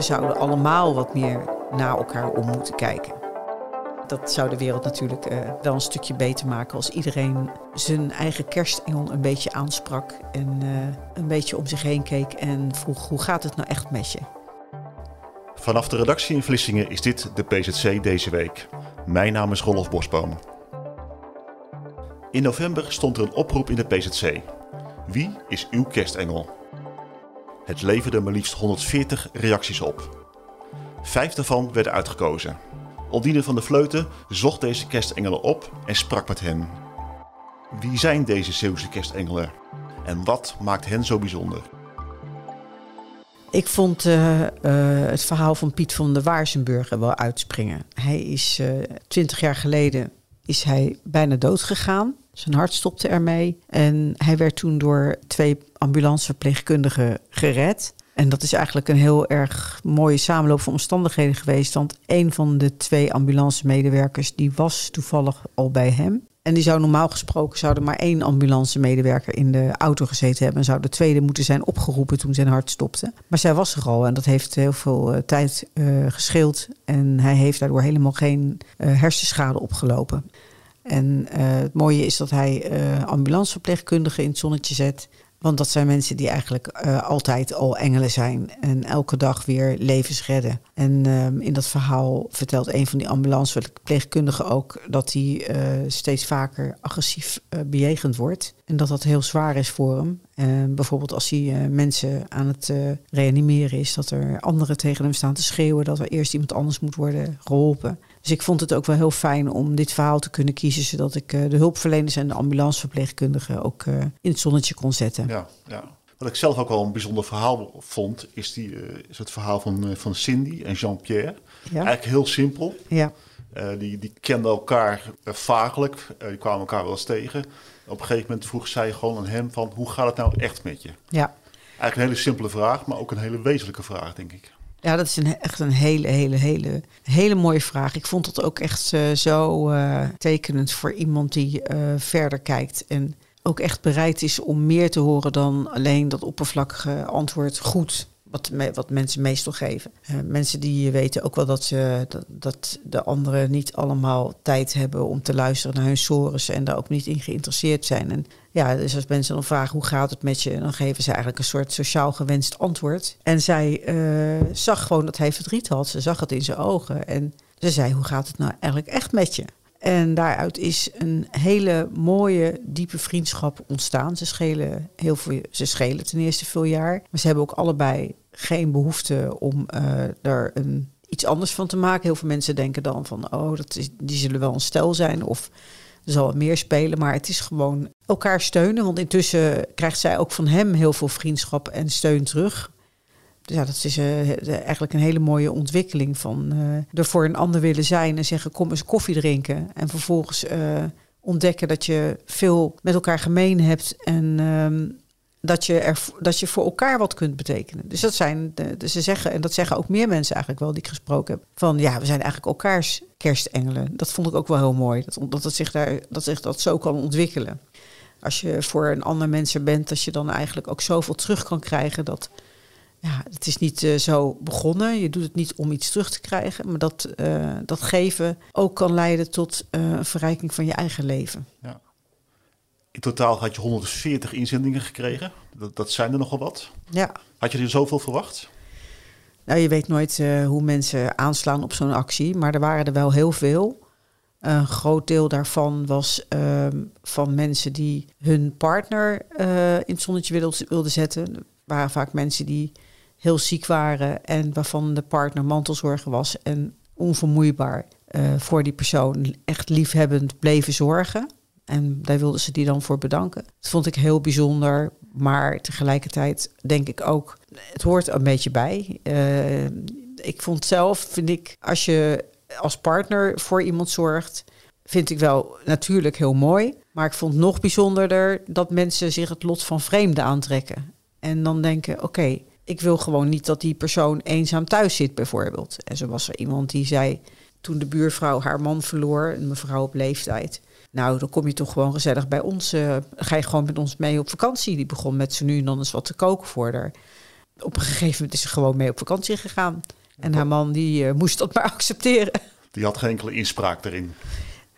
We zouden allemaal wat meer naar elkaar om moeten kijken. Dat zou de wereld natuurlijk uh, wel een stukje beter maken als iedereen zijn eigen kerstengel een beetje aansprak en uh, een beetje om zich heen keek en vroeg hoe gaat het nou echt met je? Vanaf de redactie in Vlissingen is dit de PZC deze week. Mijn naam is Rolf Bosboom. In november stond er een oproep in de PZC. Wie is uw kerstengel? Het leverde maar liefst 140 reacties op. Vijf daarvan werden uitgekozen. Aldine van de Vleuten zocht deze kerstengelen op en sprak met hen. Wie zijn deze Zeeuwse kerstengelen? En wat maakt hen zo bijzonder? Ik vond uh, uh, het verhaal van Piet van der Waarsenburger wel uitspringen. Hij is uh, twintig jaar geleden is hij bijna dood gegaan. Zijn hart stopte ermee. En hij werd toen door twee ambulanceverpleegkundigen gered. En dat is eigenlijk een heel erg mooie samenloop van omstandigheden geweest. Want een van de twee ambulance-medewerkers die was toevallig al bij hem. En die zou normaal gesproken zouden maar één ambulance-medewerker in de auto gezeten hebben. En zou de tweede moeten zijn opgeroepen toen zijn hart stopte. Maar zij was er al en dat heeft heel veel uh, tijd uh, gescheeld. En hij heeft daardoor helemaal geen uh, hersenschade opgelopen. En het mooie is dat hij ambulanceverpleegkundigen in het zonnetje zet. Want dat zijn mensen die eigenlijk uh, altijd al engelen zijn en elke dag weer levens redden. En uh, in dat verhaal vertelt een van die ambulanceverpleegkundigen ook dat hij steeds vaker agressief bejegend wordt. En dat dat heel zwaar is voor hem. bijvoorbeeld als hij mensen aan het reanimeren is, dat er anderen tegen hem staan te schreeuwen dat er eerst iemand anders moet worden geholpen. Dus ik vond het ook wel heel fijn om dit verhaal te kunnen kiezen, zodat ik uh, de hulpverleners en de ambulanceverpleegkundigen ook uh, in het zonnetje kon zetten. Ja, ja. Wat ik zelf ook wel een bijzonder verhaal vond, is, die, uh, is het verhaal van, van Cindy en Jean-Pierre. Ja. Eigenlijk heel simpel. Ja. die, die kenden elkaar vakelijk, die kwamen elkaar wel eens tegen. Op een gegeven moment vroeg zij gewoon aan hem van, hoe gaat het nou echt met je? Ja. Eigenlijk een hele simpele vraag, maar ook een hele wezenlijke vraag, denk ik. Ja, dat is een, echt een hele, hele, hele, hele mooie vraag. Ik vond het ook echt uh, zo uh, tekenend voor iemand die uh, verder kijkt. En ook echt bereid is om meer te horen dan alleen dat oppervlakkige antwoord goed. Wat, me, wat mensen meestal geven. mensen die weten ook wel dat, ze, dat, dat, de anderen niet allemaal tijd hebben om te luisteren naar hun sores en daar ook niet in geïnteresseerd zijn. En ja, dus als mensen dan vragen hoe gaat het met je, dan geven ze eigenlijk een soort sociaal gewenst antwoord. En zij uh, zag gewoon dat hij verdriet had. Ze zag het in zijn ogen. En ze zei: Hoe gaat het nou eigenlijk echt met je? En daaruit is een hele mooie, diepe vriendschap ontstaan. Ze schelen, heel veel, ze schelen ten eerste veel jaar. Maar ze hebben ook allebei geen behoefte om uh, er een, iets anders van te maken. Heel veel mensen denken dan van, oh, dat die zullen wel een stel zijn. Of er zal meer spelen, maar het is gewoon elkaar steunen. Want intussen krijgt zij ook van hem heel veel vriendschap en steun terug. Dus ja, dat is uh, eigenlijk een hele mooie ontwikkeling van uh, er voor een ander willen zijn en zeggen kom eens koffie drinken. En vervolgens uh, ontdekken dat je veel met elkaar gemeen hebt en um, dat je, er, dat je voor elkaar wat kunt betekenen. Dus dat zijn, dus ze zeggen, en dat zeggen ook meer mensen eigenlijk wel die ik gesproken heb, van ja, we zijn eigenlijk elkaars kerstengelen. Dat vond ik ook wel heel mooi, dat, dat, het zich daar, dat zich dat zo kan ontwikkelen. Als je voor een ander mens er bent, dat je dan eigenlijk ook zoveel terug kan krijgen. Dat, ja, het is niet uh, zo begonnen. Je doet het niet om iets terug te krijgen, maar dat, uh, dat geven ook kan leiden tot uh, een verrijking van je eigen leven. Ja. In totaal had je 140 inzendingen gekregen. Dat, dat zijn er nogal wat. Ja. Had je er zoveel verwacht? Nou, je weet nooit uh, hoe mensen aanslaan op zo'n actie, maar er waren er wel heel veel. Een groot deel daarvan was uh, van mensen die hun partner uh, in het zonnetje wilden, wilden zetten. Er waren vaak mensen die heel ziek waren en waarvan de partner mantelzorger was en onvermoeibaar uh, voor die persoon echt liefhebbend bleven zorgen. En daar wilden ze die dan voor bedanken. Dat vond ik heel bijzonder. Maar tegelijkertijd denk ik ook, het hoort een beetje bij. Uh, ik vond zelf, vind ik, als je als partner voor iemand zorgt, vind ik wel natuurlijk heel mooi. Maar ik vond nog bijzonderder dat mensen zich het lot van vreemden aantrekken. En dan denken, oké, ik wil gewoon niet dat die persoon eenzaam thuis zit bijvoorbeeld. En zo was er iemand die zei, toen de buurvrouw haar man verloor, een mevrouw op leeftijd... Nou, dan kom je toch gewoon gezellig bij ons. Uh, ga je gewoon met ons mee op vakantie. Die begon met ze nu en dan eens wat te koken voor haar. Op een gegeven moment is ze gewoon mee op vakantie gegaan. En haar man die eh, moest dat maar accepteren. Die had geen enkele inspraak erin.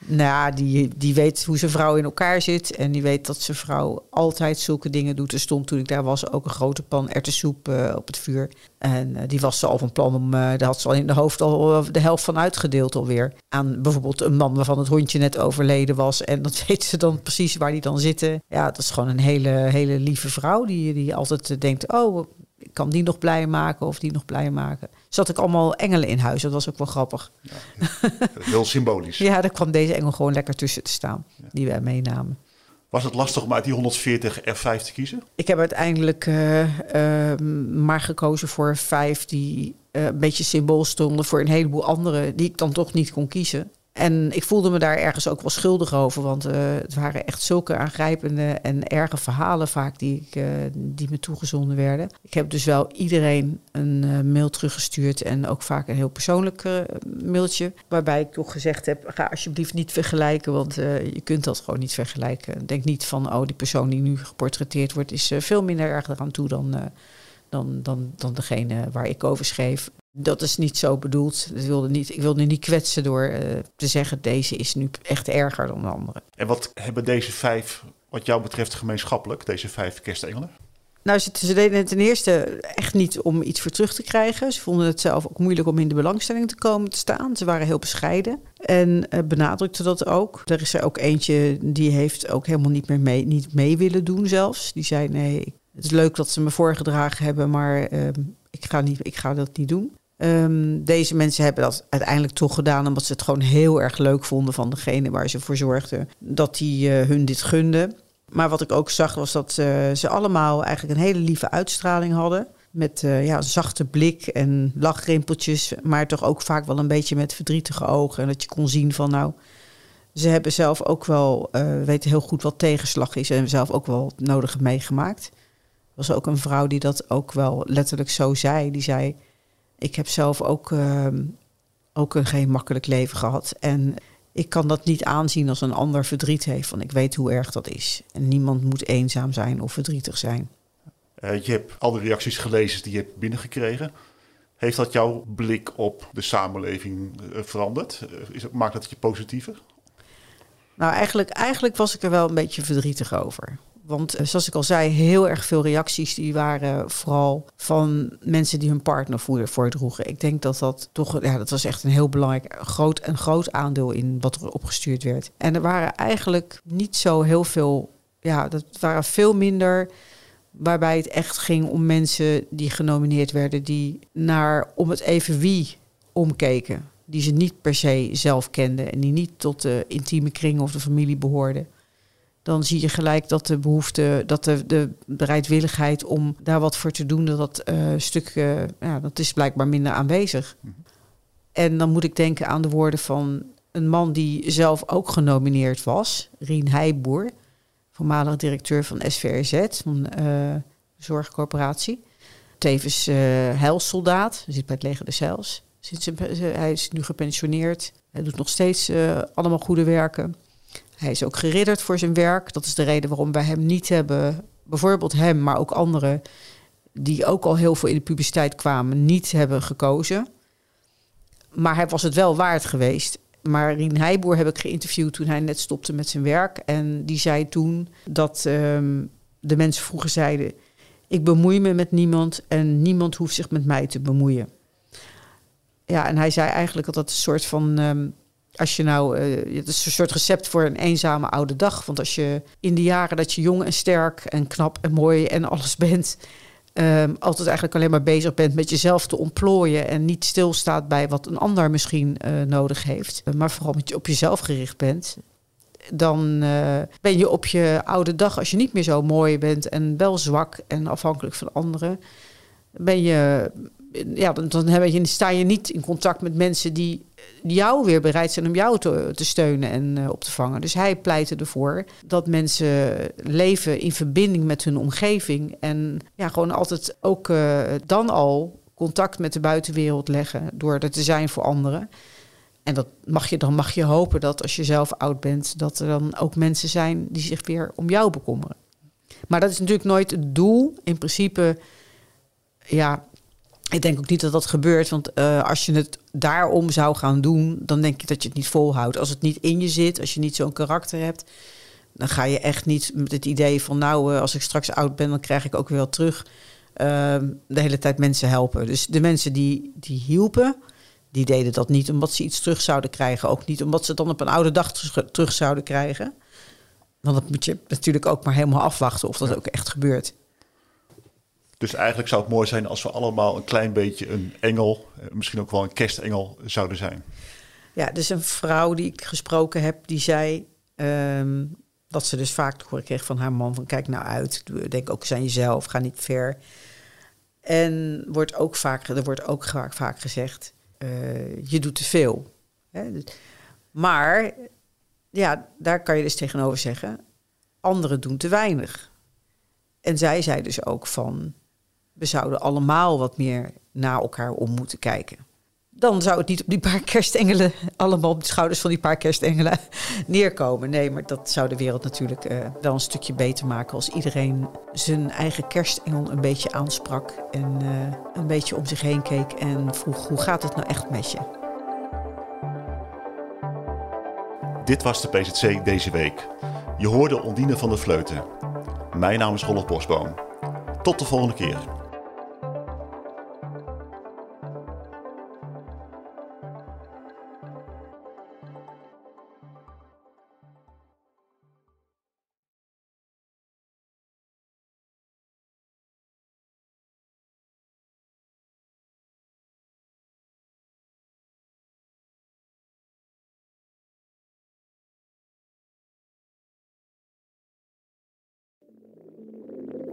Nou, die, die weet hoe zijn vrouw in elkaar zit. En die weet dat zijn vrouw altijd zulke dingen doet. Er stond toen ik daar was ook een grote pan erwtensoep uh, op het vuur. En uh, die was ze al van plan om, uh, daar had ze al in de hoofd al de helft van uitgedeeld alweer. Aan bijvoorbeeld een man waarvan het hondje net overleden was. En dat weet ze dan precies waar die dan zitten. Ja, dat is gewoon een hele, hele lieve vrouw die, die altijd denkt, oh, ik kan die nog blij maken of die nog blij maken. Zat ik allemaal engelen in huis. Dat was ook wel grappig. Ja, heel symbolisch. ja, daar kwam deze engel gewoon lekker tussen te staan. Die wij meenamen. Was het lastig om uit die 140 er 5 te kiezen? Ik heb uiteindelijk uh, uh, maar gekozen voor vijf die uh, een beetje symbool stonden voor een heleboel andere die ik dan toch niet kon kiezen. En ik voelde me daar ergens ook wel schuldig over, want uh, het waren echt zulke aangrijpende en erge verhalen vaak die, ik, uh, die me toegezonden werden. Ik heb dus wel iedereen een uh, mail teruggestuurd en ook vaak een heel persoonlijk mailtje, waarbij ik toch gezegd heb, ga alsjeblieft niet vergelijken, want je kunt dat gewoon niet vergelijken. Denk niet van, oh die persoon die nu geportretteerd wordt is veel minder erg eraan toe dan, dan, dan, dan degene waar ik over schreef. Dat is niet zo bedoeld. Ik wilde niet, ik wilde niet kwetsen door uh, te zeggen: deze is nu echt erger dan de andere. En wat hebben deze vijf, wat jou betreft, gemeenschappelijk, deze vijf kerstengelen? Nou, ze, ze deden het ten eerste echt niet om iets voor terug te krijgen. Ze vonden het zelf ook moeilijk om in de belangstelling te komen te staan. Ze waren heel bescheiden en uh, benadrukte dat ook. Er is er ook eentje die heeft ook helemaal niet meer mee, niet mee willen doen zelfs. Die zei: nee, het is leuk dat ze me voorgedragen hebben, maar uh, ik, ga niet, ik ga dat niet doen. Um, deze mensen hebben dat uiteindelijk toch gedaan omdat ze het gewoon heel erg leuk vonden van degene waar ze voor zorgden dat die uh, hun dit gunden. Maar wat ik ook zag was dat uh, ze allemaal eigenlijk een hele lieve uitstraling hadden. Met uh, ja, een zachte blik en lachrimpeltjes, maar toch ook vaak wel een beetje met verdrietige ogen. En dat je kon zien van nou, ze hebben zelf ook wel, weten heel goed wat tegenslag is en zelf ook wel het nodige meegemaakt. Er was ook een vrouw die dat ook wel letterlijk zo zei. Die zei, ik heb zelf ook, uh, ook een geen makkelijk leven gehad. En ik kan dat niet aanzien als een ander verdriet heeft. Want ik weet hoe erg dat is. En niemand moet eenzaam zijn of verdrietig zijn. Uh, je hebt al de reacties gelezen die je hebt binnengekregen. Heeft dat jouw blik op de samenleving uh, veranderd? Uh, is, maakt dat je positiever? Nou, eigenlijk, eigenlijk was ik er wel een beetje verdrietig over. Want eh, zoals ik al zei, heel erg veel reacties die waren vooral van mensen die hun partner voordroegen. Ik denk dat dat toch, ja, dat was echt een heel belangrijk, groot, een groot aandeel in wat er opgestuurd werd. En er waren eigenlijk niet zo heel veel, ja, dat waren veel minder waarbij het echt ging om mensen die genomineerd werden, die naar om het even wie omkeken. Die ze niet per se zelf kenden en die niet tot de intieme kring of de familie behoorden dan zie je gelijk dat de behoefte, dat de, de bereidwilligheid om daar wat voor te doen, dat dat uh, stuk, uh, ja, dat is blijkbaar minder aanwezig. -hmm. En dan moet ik denken aan de woorden van een man die zelf ook genomineerd was, Rien Heijboer, voormalig directeur van SVRZ, een uh, zorgcorporatie. Tevens heilsoldaat, zit bij het leger de. Sinds hij is nu gepensioneerd. Hij doet nog steeds allemaal goede werken. Hij is ook geridderd voor zijn werk. Dat is de reden waarom wij hem niet hebben, bijvoorbeeld hem, maar ook anderen die ook al heel veel in de publiciteit kwamen, niet hebben gekozen. Maar hij was het wel waard geweest. Maar Rien Heijboer heb ik geïnterviewd toen hij net stopte met zijn werk. En die zei toen dat um, de mensen vroeger zeiden: Ik bemoei me met niemand en niemand hoeft zich met mij te bemoeien. Ja, en hij zei eigenlijk dat dat een soort van um, als je nou, uh, het is een soort recept voor een eenzame oude dag. Want als je in de jaren dat je jong en sterk en knap en mooi en alles bent, um, altijd eigenlijk alleen maar bezig bent met jezelf te ontplooien en niet stilstaat bij wat een ander misschien uh, nodig heeft, maar vooral met je, op jezelf gericht bent, dan uh, ben je op je oude dag, als je niet meer zo mooi bent en wel zwak en afhankelijk van anderen, ben je, ja, dan, dan je, sta je niet in contact met mensen die jou weer bereid zijn om jou te, te steunen en uh, op te vangen. Dus hij pleitte ervoor dat mensen leven in verbinding met hun omgeving. En ja, gewoon altijd ook uh, dan al contact met de buitenwereld leggen door er te zijn voor anderen. En dat mag je, dan mag je hopen dat als je zelf oud bent, dat er dan ook mensen zijn die zich weer om jou bekommeren. Maar dat is natuurlijk nooit het doel. In principe ja, ik denk ook niet dat dat gebeurt. Want uh, als je het daarom zou gaan doen, dan denk ik dat je het niet volhoudt. Als het niet in je zit, als je niet zo'n karakter hebt, dan ga je echt niet met het idee van, nou, uh, als ik straks oud ben, dan krijg ik ook weer wel terug. Uh, de hele tijd mensen helpen. Dus de mensen die, die hielpen, die deden dat niet omdat ze iets terug zouden krijgen. Ook niet omdat ze dan op een oude dag terug zouden krijgen. Want dat moet je natuurlijk ook maar helemaal afwachten of dat ja. ook echt gebeurt. Dus eigenlijk zou het mooi zijn als we allemaal een klein beetje een engel, eh, misschien ook wel een kerstengel zouden zijn. Ja, dus een vrouw die ik gesproken heb, die zei um, dat ze dus vaak te horen kreeg van haar man van kijk nou uit, denk ook eens aan jezelf, ga niet ver. En wordt ook vaak, er wordt ook vaak, vaak gezegd, uh, je doet te veel. Hè? Dus, maar ja, daar kan je dus tegenover zeggen, anderen doen te weinig. En zij zei dus ook van, we zouden allemaal wat meer naar elkaar om moeten kijken. Dan zou het niet op die paar kerstengelen, allemaal op de schouders van die paar kerstengelen neerkomen. Nee, maar dat zou de wereld natuurlijk uh, wel een stukje beter maken als iedereen zijn eigen kerstengel een beetje aansprak en uh, een beetje om zich heen keek en vroeg hoe gaat het nou echt met je? Dit was de PZC deze week. Je hoorde Ondine van der Vleuten. Mijn naam is Rolf Bosboom. Tot de volgende keer.